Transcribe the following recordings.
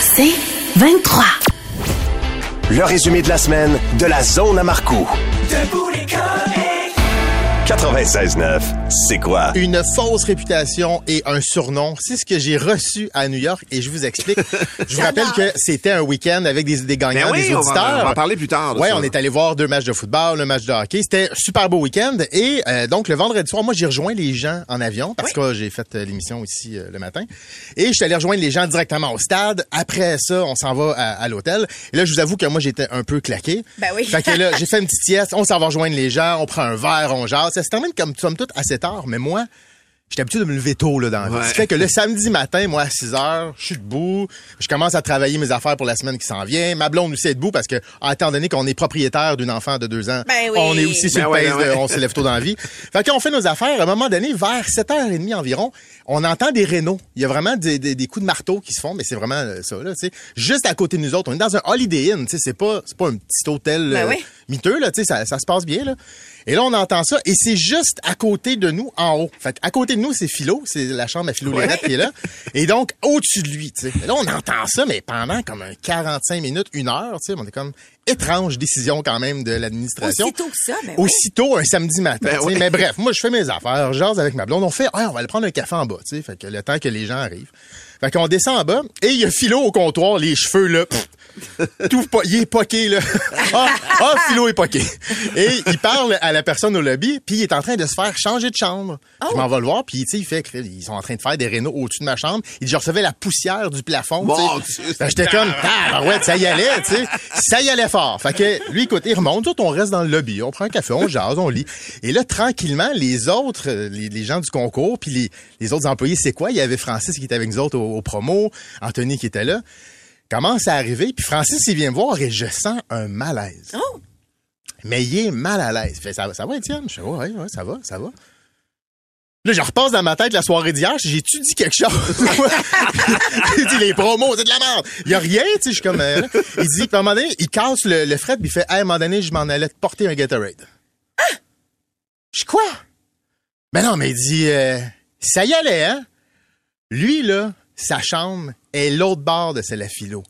C'est 23. Le résumé de la semaine de la zone à Marcoux. 96.9, c'est quoi? Une fausse réputation et un surnom, c'est ce que j'ai reçu à New York et je vous explique. Je vous rappelle que c'était un week-end avec des, des gagnants, Ben oui, des on va- auditeurs. on va en parler plus tard ça. on est allé voir deux matchs de football, un match de hockey. C'était un super beau week-end et euh, donc le vendredi soir, moi j'ai rejoint les gens en avion parce que j'ai fait euh, l'émission ici euh, le matin et je suis allé rejoindre les gens directement au stade. Après ça, on s'en va à, à l'hôtel. Et là, je vous avoue que moi j'étais un peu claqué. Ben oui. Fait que là, j'ai fait une petite sieste, on s'en va rejoindre les gens, on prend un verre, on jase. Ça se termine comme somme toute assez tard, mais moi, J'étais habitué de me lever tôt là, dans la vie. Ouais. Ce qui fait que le samedi matin, moi, à 6 heures, je suis debout. Je commence à travailler mes affaires pour la semaine qui s'en vient. Ma blonde aussi est debout parce que, en étant donné qu'on est propriétaire d'une enfant de deux ans, Ben oui. on est aussi sur Ben le ouais, ben de, on se lève tôt dans la vie. Fait qu'on fait nos affaires. À un moment donné, vers 7h30 environ, on entend des rénaux. Il y a vraiment des, des- des coups de marteau qui se font, mais c'est vraiment euh, ça, là, tu sais. Juste à côté de nous autres. On est dans un Holiday Inn, tu sais. C'est pas, c'est pas un petit hôtel, Ben euh, oui. miteux, là, tu sais, ça, ça se passe bien, là. Et là, on entend ça, et c'est juste à côté de nous, en haut. Fait à côté de nous, c'est Philo, c'est la chambre à Philo Lérette qui est là. Et donc, au-dessus de lui, tu sais. Là, on entend ça, mais pendant comme un 45 minutes, une heure, tu sais, on est comme étrange décision quand même de l'administration. Aussitôt que ça, ben oui. Aussitôt un samedi matin. Ben oui. Mais bref, moi, je fais mes affaires, je jase avec ma blonde. On fait, Ah, on va aller prendre un café en bas, tu sais. Fait que le temps que les gens arrivent. Fait qu'on descend en bas, et il y a Philo au comptoir, les cheveux, là, pff, tout il est poqué, là. Ah, ah, Philo est poqué. Et il parle à la personne au lobby, puis il est en train de se faire changer de chambre. Je m'en vais le voir, puis tu sais, il fait, ils sont en train de faire des rénaux au-dessus de ma chambre. Il dit, je recevais la poussière du plafond, tu sais. Mon Dieu, Ben, J'étais comme, ah, ouais, ça y allait, tu sais. Ça y allait fort. Fait que, lui, écoute, il remonte, nous autres, on reste dans le lobby, on prend un café, on jase, on lit. Et là, tranquillement, les autres, euh, les, les gens du concours, puis les, les autres employés, c'est quoi? Il y avait Francis qui était avec nous autres au, au promo, Anthony qui était là. Commence à arriver, puis Francis, il vient me voir et je sens un malaise. Oh! Mais il est mal à l'aise. Fait, ça, va- ça va, Étienne? Je fais, ouais, ouais, ça va, ça va. Là, je repasse dans ma tête la soirée d'hier. J'ai-tu dit quelque chose? il dit, les promos, c'est de la merde. Il y a rien, tu sais, je suis comme... euh, il dit, puis à un moment donné, il casse le, le fret, puis il fait, hey, à un moment donné, je m'en allais te porter un Gatorade. Je dis, quoi? Ben non, mais il dit, euh, ça y allait, hein? Lui, là, sa chambre est l'autre bord de celle à philo.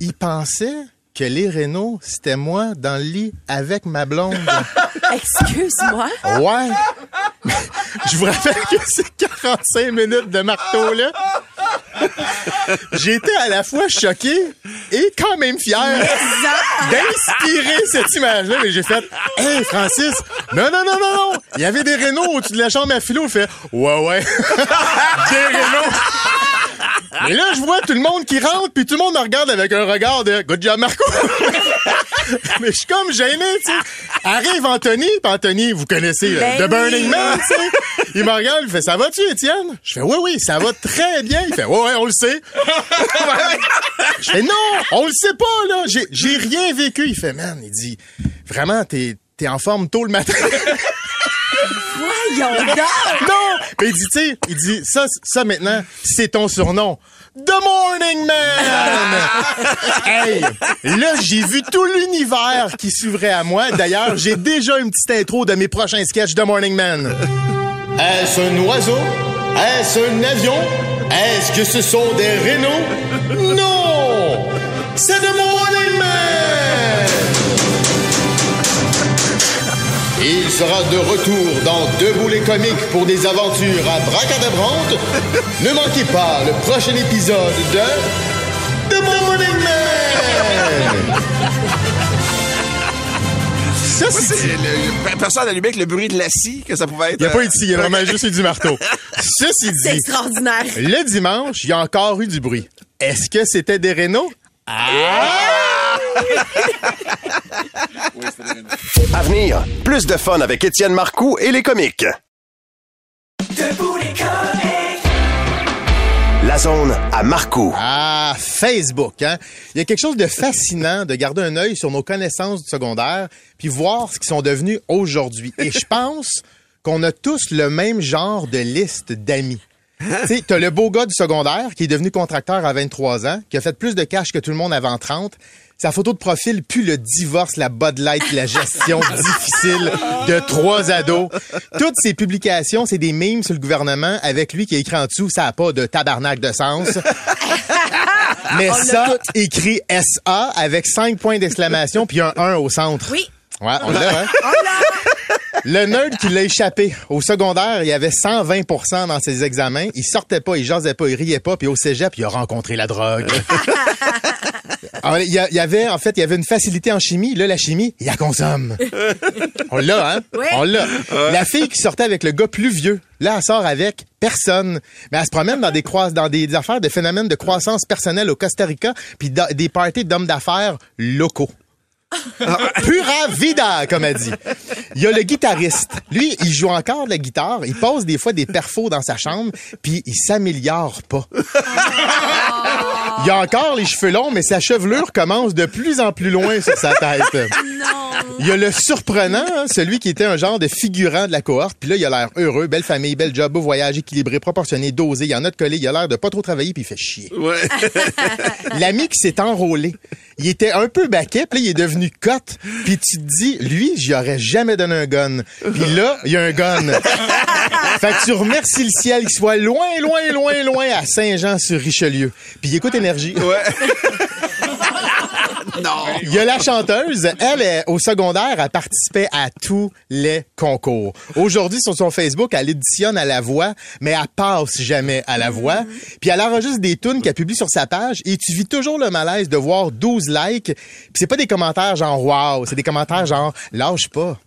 Il pensait que les Renault, c'était moi dans le lit avec ma blonde. Excuse-moi. Ouais. Je vous rappelle que c'est 45 minutes de marteau, là. J'étais à la fois choqué et quand même fier d'inspirer cette image-là. Mais j'ai fait, hey, Francis, non, non, non, non, non. Il y avait des Renault au-dessus de la chambre à philo. Il fait, ouais, ouais. des Renault. Mais là, je vois tout le monde qui rentre, puis tout le monde me regarde avec un regard de Good job, Marco. Mais je suis comme gêné, tu sais. Arrive Anthony, puis Anthony, vous connaissez Ben The Burning. Man, tu sais. Il me regarde, il fait Ça va-tu, Étienne? Je fais Oui, oui, ça va très bien. Il fait Ouais, ouais, on le sait. je fais Non, on le sait pas, là. J'ai, rien vécu. Il fait Man, il dit Vraiment, t'es, t'es en forme tôt le matin. Voyons donc. non! Mais il dit, tu sais, il dit, ça, ça maintenant, c'est ton surnom. The Morning Man! hey! Là, j'ai vu tout l'univers qui s'ouvrait à moi. D'ailleurs, j'ai déjà une petite intro de mes prochains sketchs de Morning Man. Est-ce un oiseau? Est-ce un avion? Est-ce que ce sont des rénaux? Non! C'est The Morning Il sera de retour dans Debout les comiques pour des aventures à Bracadabrante. ne manquez pas le prochain épisode de The Morning Man! Ça, c'est le, personne allumé avec le bruit de la scie que ça pouvait être. Il n'y a pas eu de scie, il y a vraiment juste eu du marteau. Ceci C'est dit, extraordinaire. le dimanche, il y a encore eu du bruit. Est-ce que c'était des rénaux? À venir, plus de fun avec Étienne Marcoux et les comiques. La zone à Marcoux. Ah, Facebook, hein. Il y a quelque chose de fascinant de garder un œil sur nos connaissances du secondaire puis voir ce qu'ils sont devenus aujourd'hui. Et je pense qu'on a tous le même genre de liste d'amis. Tu sais, t'as le beau gars du secondaire qui est devenu contracteur à 23 ans, qui a fait plus de cash que tout le monde avant 30. Sa photo de profil pue le divorce, la Bud Light, la gestion difficile de trois ados. Toutes ces publications, c'est des memes sur le gouvernement avec lui qui a écrit en dessous, ça a pas de tabarnak de sens. Mais ça, écrit SA avec cinq points d'exclamation puis un 1 au centre. Oui. Ouais, on l'a, hein? On l'a. Le nerd qui l'a échappé. Au secondaire, il y avait 120% dans ses examens. Il sortait pas, il jasait pas, il riait pas. Puis au cégep, il a rencontré la drogue. Alors, il y, avait, en fait, il y avait une facilité en chimie. Là, la chimie, il la consomme. On l'a, hein? Ouais. On l'a. La fille qui sortait avec le gars plus vieux, là, elle sort avec personne. Mais elle se promène dans des croises, dans des affaires de phénomènes de croissance personnelle au Costa Rica, puis des parties d'hommes d'affaires locaux. Pura vida, comme elle dit. Il y a le guitariste. Lui, il joue encore de la guitare. Il pose des fois des perfos dans sa chambre, puis il s'améliore pas. Il a encore les cheveux longs, mais sa chevelure commence de plus en plus loin sur sa tête. Non. Il y a le surprenant, hein, celui qui était un genre de figurant de la cohorte. Puis là, il a l'air heureux, belle famille, bel job, beau voyage, équilibré, proportionné, dosé. Il y en a de collé. Il a l'air de pas trop travailler, puis il fait chier. Ouais. L'ami qui s'est enrôlé, il était un peu baquet, puis là, il est devenu cote. Puis tu te dis, lui, j'y aurais jamais donné un gun. Puis là, il y a un gun. fait que tu remercies le ciel qu'il soit loin, loin, loin, loin à Saint-Jean-sur-Richelieu. Puis écoute énergie. Ouais. non. Il y a la chanteuse, elle est au secondaire, elle participait à tous les concours. Aujourd'hui, sur son Facebook, elle éditionne à la voix, mais elle passe jamais à la voix. Puis elle enregistre des tunes qu'elle publie sur sa page et tu vis toujours le malaise de voir 12 likes. Puis c'est pas des commentaires genre wow, c'est des commentaires genre lâche pas.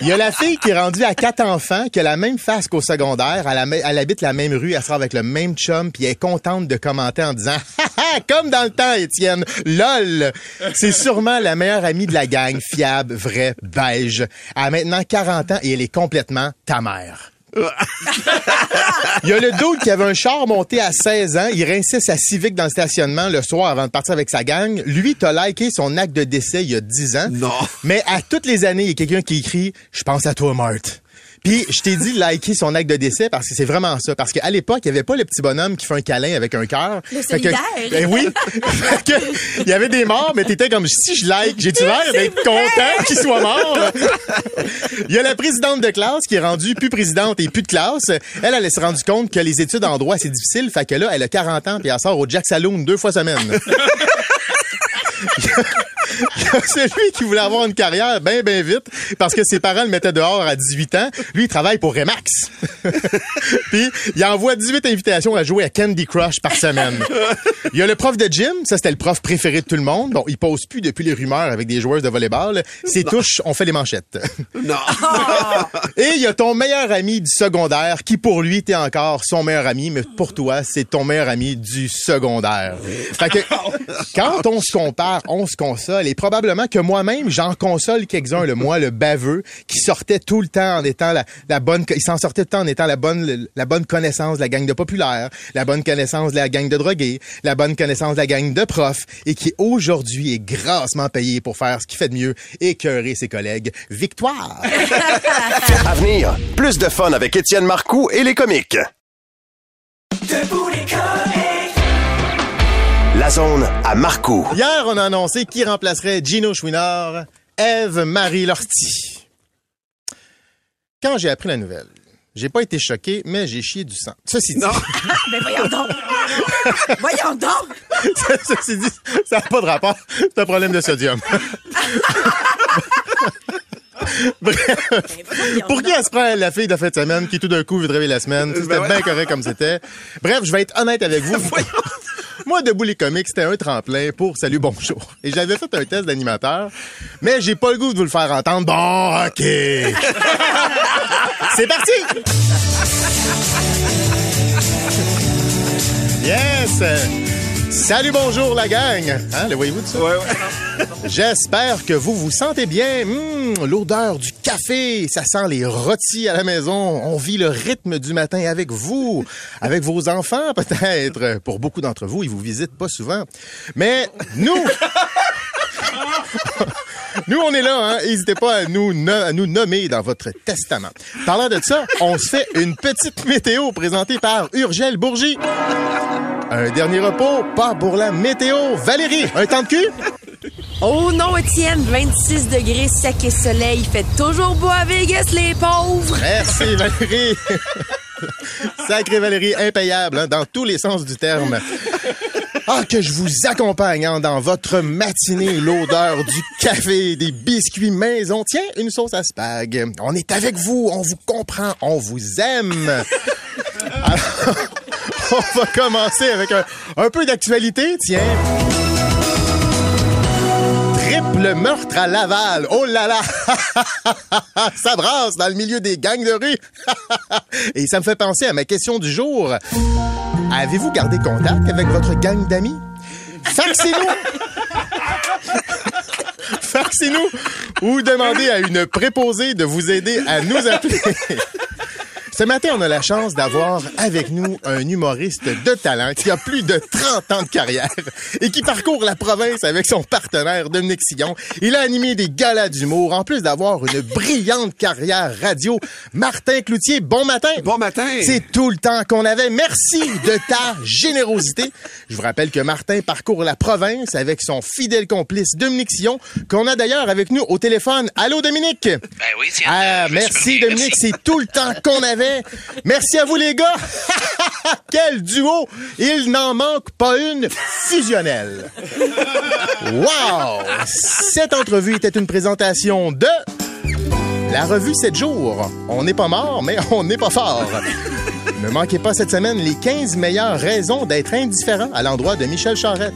Il y a la fille qui est rendue à quatre enfants, qui a la même face qu'au secondaire. Elle, elle habite la même rue, elle sort avec le même chum, puis elle est contente de commenter en disant comme dans le temps, Étienne, lol. C'est sûrement la meilleure amie de la gang, fiable, vraie, beige. Elle a maintenant 40 ans et elle est complètement ta mère. Il y a le dude qui avait un char monté à 16 ans. Il rinçait sa Civic dans le stationnement le soir avant de partir avec sa gang. Lui, t'as liké son acte de décès il y a 10 ans. Non. Mais à toutes les années, il y a quelqu'un qui écrit « Je pense à toi, Marthe ». Puis je t'ai dit liker son acte de décès parce que c'est vraiment ça. Parce qu'à l'époque, il y avait pas le petit bonhomme qui fait un câlin avec un cœur. Le Fait que- solidaire. Ben oui. Il y avait des morts, mais t'étais comme si je like, j'ai-tu l'air d'être content qu'il soit mort? Il y a la présidente de classe qui est rendue plus présidente et plus de classe. Elle, elle s'est rendue compte que les études en droit, c'est difficile. Fait que là, elle a 40 ans puis elle sort au Jack Saloon deux fois semaine. A celui qui voulait avoir une carrière bien, bien vite parce que ses parents le mettaient dehors à 18 ans. Lui, il travaille pour Remax. Puis, il envoie 18 invitations à jouer à Candy Crush par semaine. Il y a le prof de gym. Ça, c'était le prof préféré de tout le monde. Bon, il pose plus depuis les rumeurs avec des joueuses de volleyball. C'est touche, on fait les manchettes. Non. Et il y a ton meilleur ami du secondaire qui, pour lui, t'es encore son meilleur ami, mais pour toi, c'est ton meilleur ami du secondaire. Fait que, quand on se compare, on se console. Et probablement que moi-même, j'en console quelques-uns, le moi, le baveux, qui sortait tout le temps en étant la, la bonne, il s'en sortait tout le temps en étant la bonne, la bonne connaissance de la gang de populaires, la bonne connaissance de la gang de drogués, la bonne connaissance de la gang de profs, et qui aujourd'hui est grassement payé pour faire ce qu'il fait de mieux, écœurer ses collègues. Victoire! À venir, plus de fun avec Étienne Marcoux et les comiques. La zone à Marcoux. Hier, on a annoncé qui remplacerait Gino Chouinard, Ève-Marie Lortie. Quand j'ai appris la nouvelle, j'ai pas été choqué, mais j'ai chié du sang. Ceci dit, Non. Ben voyons donc. voyons donc. ceci dit, ça n'a pas de rapport. C'est un problème de sodium. Bref, pour qui elle se prend la fille de fin de semaine qui tout d'un coup veut réveiller la semaine? C'était Ben ouais. bien correct comme c'était. Bref, je vais être honnête avec vous. Moi, Debout les comics, c'était un tremplin pour Salut Bonjour. Et j'avais fait un test d'animateur, mais j'ai pas le goût de vous le faire entendre. Bon, OK. C'est parti! Yes! Salut, bonjour la gang! Hein, le voyez-vous de ça? Ouais, ouais. J'espère que vous vous sentez bien. Hum, L'odeur du café, ça sent les rôtis à la maison. On vit le rythme du matin avec vous, avec vos enfants peut-être. Pour beaucoup d'entre vous, ils vous visitent pas souvent. Mais nous... Nous, on est là, hein. N'hésitez pas à nous, no- à nous nommer dans votre testament. Parlant de ça, on se fait une petite météo présentée par Urgel Bourgie. Un dernier repos, pas pour la météo. Valérie, un temps de cul? Oh non, Étienne, 26 degrés, sec et soleil. Il fait toujours beau à Vegas, les pauvres. Merci Valérie. Sacré Valérie, impayable, hein, dans tous les sens du terme. Ah, que je vous accompagne hein, dans votre matinée, l'odeur du café, des biscuits maison. Tiens, une sauce à spag. On est avec vous, on vous comprend, on vous aime. Alors, on va commencer avec un, peu d'actualité, tiens. Triple meurtre à Laval. Oh là là! ça brasse dans le milieu des gangs de rue. Et ça me fait penser à ma question du jour. Avez-vous gardé contact avec votre gang d'amis? Faxez-nous! Faxez-nous ou demandez à une préposée de vous aider à nous appeler. Ce matin, on a la chance d'avoir avec nous un humoriste de talent qui a plus de 30 ans de carrière et qui parcourt la province avec son partenaire Dominique Sillon. Il a animé des galas d'humour en plus d'avoir une brillante carrière radio. Martin Cloutier, bon matin. Bon matin. C'est tout le temps qu'on avait. Merci de ta générosité. Je vous rappelle que Martin parcourt la province avec son fidèle complice Dominique Sillon, qu'on a d'ailleurs avec nous au téléphone. Allô, Dominique? Ben oui, tiens. Ah, merci Dominique, c'est tout le temps qu'on avait. Merci à vous les gars. Quel duo. Il n'en manque pas une fusionnelle. Wow! Cette entrevue était une présentation de la revue 7 jours. On n'est pas mort, mais on n'est pas fort. Ne manquez pas cette semaine les 15 meilleures raisons d'être indifférent à l'endroit de Michel Charrette.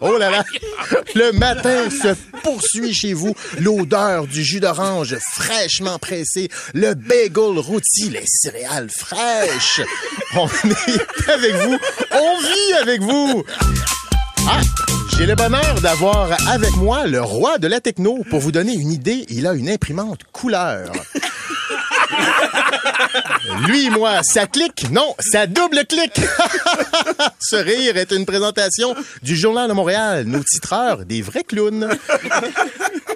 Oh là là! Le matin se poursuit chez vous. L'odeur du jus d'orange fraîchement pressé, le bagel rôti, les céréales fraîches. On est avec vous. On vit avec vous. Ah! J'ai le bonheur d'avoir avec moi le roi de la techno. Pour vous donner une idée, il a une imprimante couleur. Lui, moi, ça clique? Non, ça double clique. Ce rire est une présentation du Journal de Montréal, nos titreurs, des vrais clowns.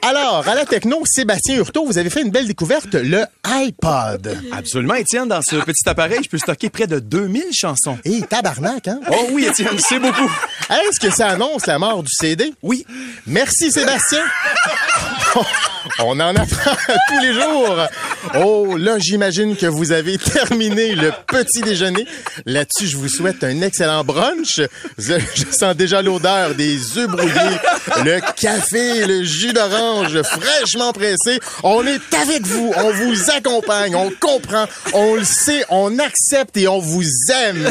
Alors, à la techno, Sébastien Hurtaud, vous avez fait une belle découverte, le iPod. Absolument, Étienne. Dans ce petit appareil, je peux stocker près de 2000 chansons. Et tabarnak, hein? Oh oui, Étienne, c'est beaucoup. Est-ce que ça annonce la mort du CD? Oui. Merci, Sébastien. On en apprend tous les jours. Oh, là, j'imagine que vous avez terminé le petit déjeuner. Là-dessus, je vous souhaite un excellent brunch. Je, je sens déjà l'odeur des œufs brouillés, le café, le jus d'orange fraîchement pressé. On est avec vous. On vous accompagne. On comprend. On le sait. On accepte et on vous aime.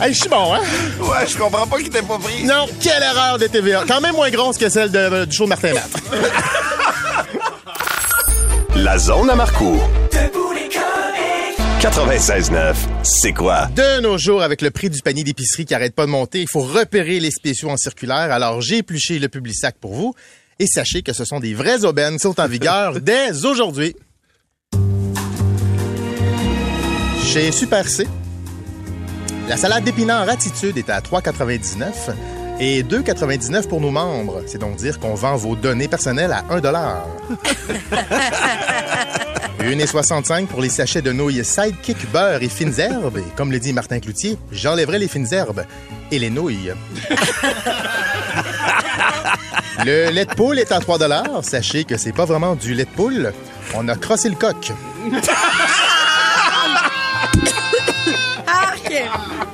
Hey, je suis bon, hein? Ouais, je comprends pas qu'il t'ait pas pris. Non, quelle erreur de TVA. Quand même moins grosse que celle de, du show de Martin Matt. La zone à Marcoux. 96.9, c'est quoi? De nos jours, avec le prix du panier d'épicerie qui arrête pas de monter, il faut repérer les spéciaux en circulaire. Alors, j'ai épluché le public sac pour vous. Et sachez que ce sont des vraies aubaines qui sont en vigueur dès aujourd'hui. Chez Super C, la salade d'épinards Attitude est à 3,99 et 2,99 pour nos membres. C'est donc dire qu'on vend vos données personnelles à 1 1,65 pour les sachets de nouilles Sidekick beurre et fines herbes. Et comme le dit Martin Cloutier, j'enlèverai les fines herbes et les nouilles. Le lait de poule est à 3 Sachez que c'est pas vraiment du lait de poule. On a crossé le coq.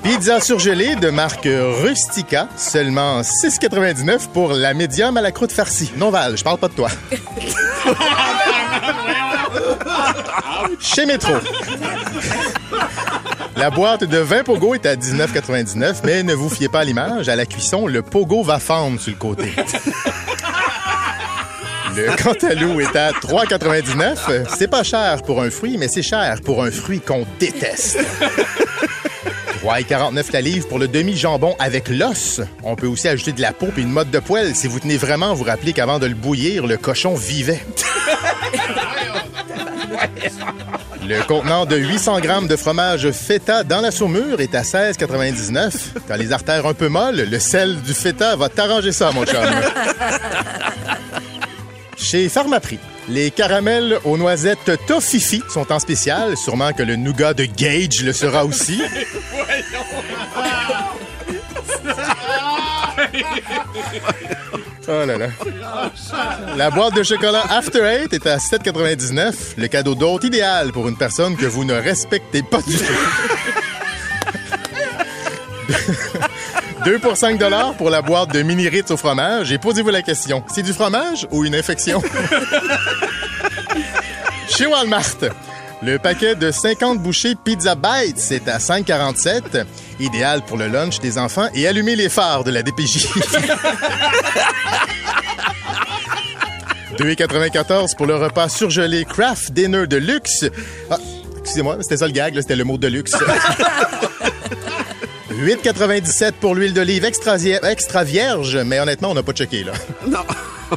Pizza surgelée de marque Rustica, seulement 6,99 pour la médium à la croûte farcie. Non Val, je parle pas de toi. Chez Métro. La boîte de 20 pogo est à 19,99, mais ne vous fiez pas à l'image. À la cuisson, le pogo va fendre sur le côté. Le cantalou est à 3,99. C'est pas cher pour un fruit, mais c'est cher pour un fruit qu'on déteste. 3,49 la livre pour le demi-jambon avec l'os. On peut aussi ajouter de la peau et une mode de poêle si vous tenez vraiment à vous rappeler qu'avant de le bouillir, le cochon vivait. Le contenant de 800 grammes de fromage feta dans la saumure est à 16,99. Quand les artères un peu molles, le sel du feta va t'arranger ça, mon chum. Chez Pharmaprix, les caramels aux noisettes Tofifi sont en spécial. Sûrement que le nougat de Gage le sera aussi. Oh là là. La boîte de chocolat After Eight est à 7,99. Le cadeau d'hôte idéal pour une personne que vous ne respectez pas du tout. 2 pour 5 pour la boîte de mini Ritz au fromage. Et posez-vous la question, c'est du fromage ou une infection? Chez Walmart, le paquet de 50 bouchées Pizza Bites est à 5,47. Idéal pour le lunch des enfants et allumer les phares de la DPJ. 2,94 pour le repas surgelé Kraft Dinner de luxe. Ah, excusez-moi, c'était ça le gag, c'était le mot de luxe. 8,97 pour l'huile d'olive extra, extra vierge, mais honnêtement, on n'a pas checké, là. Non.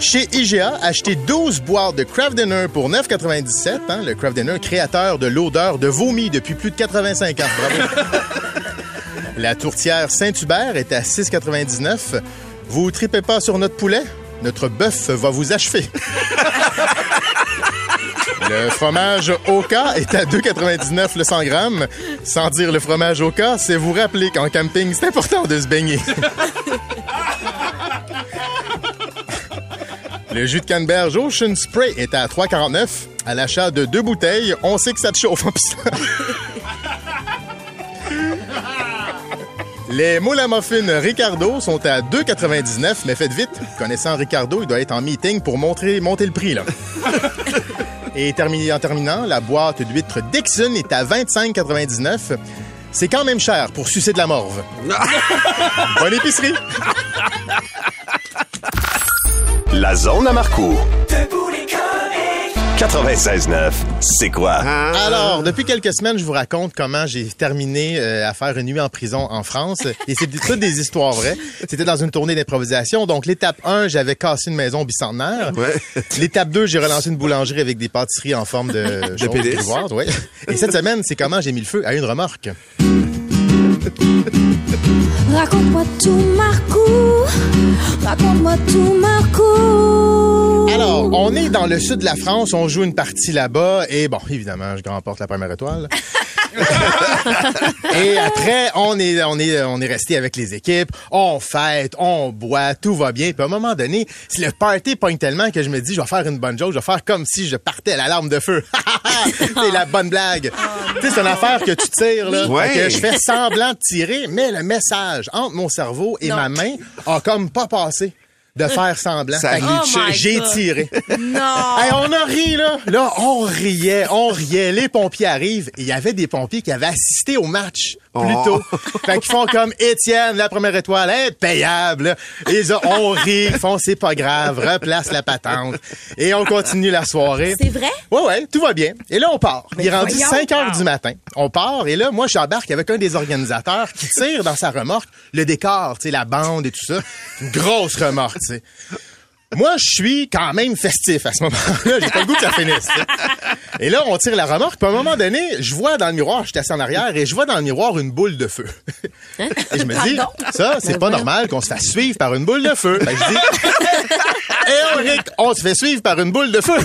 Chez IGA, achetez 12 boîtes de Kraft Dinner pour 9,97. Hein, le Kraft Dinner, créateur de l'odeur de vomi depuis plus de 85 ans. Bravo. La tourtière Saint-Hubert est à 6,99. Vous tripez pas sur notre poulet? Notre bœuf va vous achever. Le fromage Oka est à 2,99 le 100 grammes. Sans dire le fromage Oka, c'est vous rappeler qu'en camping, c'est important de se baigner. Le jus de canneberge Ocean Spray est à 3,49. À l'achat de deux bouteilles, on sait que ça te chauffe. Les moules à muffins Ricardo sont à 2,99, mais faites vite. Connaissant Ricardo, il doit être en meeting pour montrer, monter le prix. Et terminé, en terminant, la boîte d'huîtres Dixon est à 25,99. C'est quand même cher pour sucer de la morve. Bonne épicerie! La zone à Marcourt. 96.9, c'est quoi? Alors, depuis quelques semaines, je vous raconte comment j'ai terminé euh, à faire une nuit en prison en France. Et c'est toutes des histoires vraies. C'était dans une tournée d'improvisation. Donc, l'étape 1, j'avais cassé une maison bicentenaire. Ouais. L'étape 2, j'ai relancé une boulangerie avec des pâtisseries en forme de, pénis. grivoises, ouais. Et cette semaine, c'est comment j'ai mis le feu à une remorque. Raconte-moi tout, Marco. Raconte-moi tout, Marco. Alors, on est dans le sud de la France, on joue une partie là-bas, et bon, évidemment, je remporte la première étoile. et après, on est, on est, on est resté avec les équipes, on fête, on boit, tout va bien. Puis à un moment donné, si le party pogne tellement que je me dis, je vais faire une bonne joke, je vais faire comme si je partais à l'alarme de feu. c'est la bonne blague. tu sais, c'est une affaire que tu tires, là. Que je fais semblant de tirer, mais le message entre mon cerveau et Non. ma main a comme pas passé de faire semblant. Ça. Oh j'ai tiré. Non! Hey, on a ri, là. Là, on riait, on riait. Les pompiers arrivent et il y avait des pompiers qui avaient assisté au match plus Oh. tôt. Fait qu'ils font comme Étienne, la première étoile, est payable. Et ils ont- on rit, ils font c'est pas grave, replace la patente. Et on continue la soirée. C'est vrai? Ouais, ouais, tout va bien. Et là, on part. Il est rendu voyons. 5 heures du matin. On part, et là, moi, j'embarque avec un des organisateurs qui tire dans sa remorque le décor, tu sais, la bande et tout ça. Une grosse remorque, tu sais. Moi, je suis quand même festif à ce moment-là. J'ai pas le goût que ça finisse. Et là, on tire la remorque. Puis à un moment donné, je vois dans le miroir, j'étais assis en arrière, et je vois dans le miroir une boule de feu. Et je me dis, ça, c'est pas normal qu'on se fasse suivre par une boule de feu. Que je dis, Hé, Henrik, on se fait suivre par une boule de feu.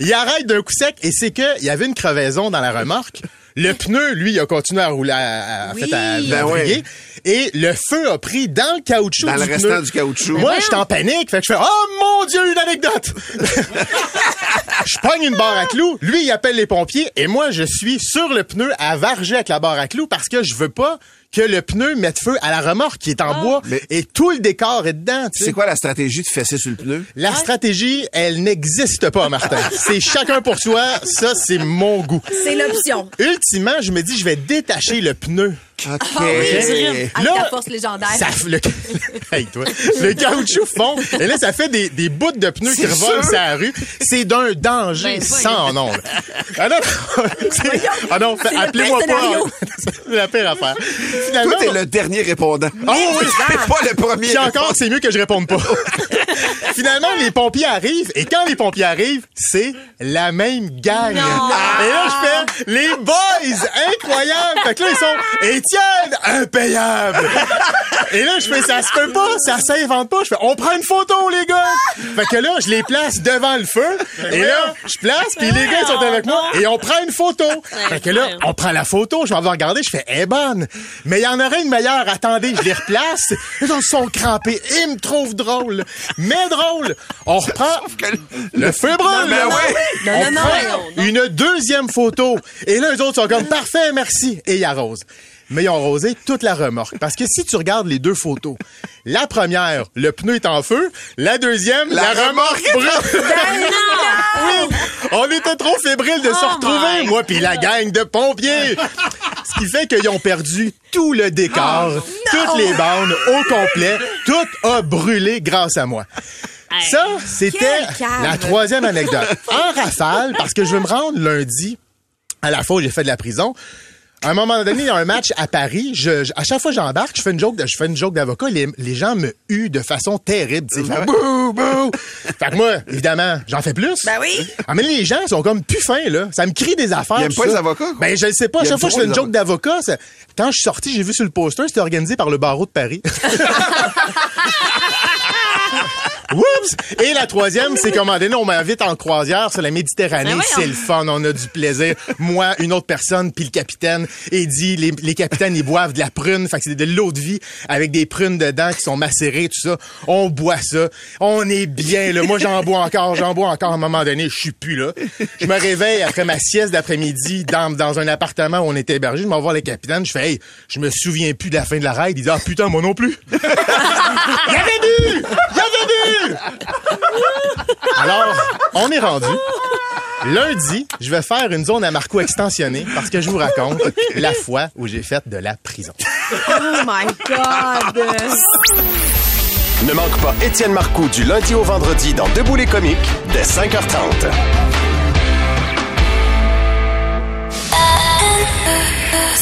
il arrête d'un coup sec et c'est que il y avait une crevaison dans la remorque. Le pneu, lui, il a continué à rouler, à, fait, à. Ben ouais. Et le feu a pris dans le caoutchouc Dans du le pneu. restant du caoutchouc. Moi, je suis en panique. Fait que je fais, oh mon Dieu, une anecdote! je pogne une barre à clous. Lui, il appelle les pompiers. Et moi, je suis sur le pneu à varger avec la barre à clous parce que je veux pas que le pneu mette feu à la remorque qui est en bois. Mais- Et tout le décor est dedans, tu sais. C'est quoi la stratégie de fesser sur le pneu? La stratégie, elle n'existe pas, Martin. c'est chacun pour soi. Ça, c'est mon goût. C'est l'option. Ultimement, je me dis, je vais détacher le pneu. OK. Ah Avec Là, ta force légendaire. Ça, le, hey, toi, le caoutchouc fond. Et là, ça fait des, des bouts de pneus qui C'est revolent sur la rue. C'est d'un danger Ben, sans nom. Ah non, c'est- ah non, C'est appelez-moi pas. c'est la pire affaire. Finalement, Toi, t'es le dernier répondant. Oh oui! pas le premier. Puis encore, c'est mieux que je réponde pas. Finalement, les pompiers arrivent, et quand les pompiers arrivent, c'est la même gang. Non. Et là, je fais, les boys! Incroyable! Fait que là, ils sont, Étienne, impayable. Et là, je fais, ça se peut pas, ça s'invente pas. Je fais, on prend une photo, les gars. Fait que là, je les place devant le feu. Et là, je place, puis les gars ils sont avec moi, et on prend une photo. Fait que là, on prend la photo, je m'en vais regarder, je fais, eh bonne. Mais il y en aurait une meilleure. Attendez, je les replace. Ils sont crampés. Ils me trouvent drôle. Mais drôle. On reprend. Le feu brûle. Ben oui. On non, non, prend non. une deuxième photo. Et là, les autres sont comme, parfait, merci. Et ils arrosent. Mais ils ont arrosé toute la remorque. Parce que si tu regardes les deux photos, la première, le pneu est en feu. La deuxième, la, remorque brûle. oui, on était trop fébriles de se Oh retrouver, my moi puis la gang de pompiers. Ce qui fait qu'ils ont perdu tout le décor, Oh, toutes les bandes au complet. Tout a brûlé grâce à moi. Hey. Ça, c'était la troisième anecdote. En rafale, parce que je veux me rendre lundi à la fois où j'ai fait de la prison. À un moment donné, il y a un match à Paris. Je, je- à chaque fois que j'embarque, je fais une joke, de- je fais une joke d'avocat. Les, les gens me huent de façon terrible. Ils font bouh, bouh. Fait que moi, évidemment, j'en fais plus. Ben oui. Ah, mais les gens sont comme plus fins, là. Ça me crie des affaires. Ils aiment pas ça. les avocats, quoi. Ben, je le sais pas. À chaque fois que je fais une joke d'avocat, quand je suis sorti, j'ai vu sur le poster, c'était organisé par le barreau de Paris. Oups! Et la troisième, c'est qu'à un moment donné, on m'invite en croisière sur la Méditerranée. Ben c'est le fun, on a du plaisir. Moi, une autre personne, puis le capitaine, et dit, les, les capitaines, ils boivent de la prune. Fait que c'est de l'eau de vie avec des prunes dedans qui sont macérées, tout ça. On boit ça. On est bien, là. Moi, j'en bois encore, j'en bois encore. À un moment donné, je suis plus là. Je me réveille après ma sieste d'après-midi dans, dans un appartement où on était hébergé. Je m'en voir le capitaine. Je fais, hey, je me souviens plus de la fin de la ride. Il dit, ah putain, moi non plus. Avait bu! Alors, on est rendu. Lundi, je vais faire une zone à Marco extensionnée parce que je vous raconte la fois où j'ai fait de la prison. Oh my God. Ne manque pas Étienne Marcoux du lundi au vendredi dans Debout les comiques dès 5h30.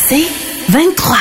C'est 23.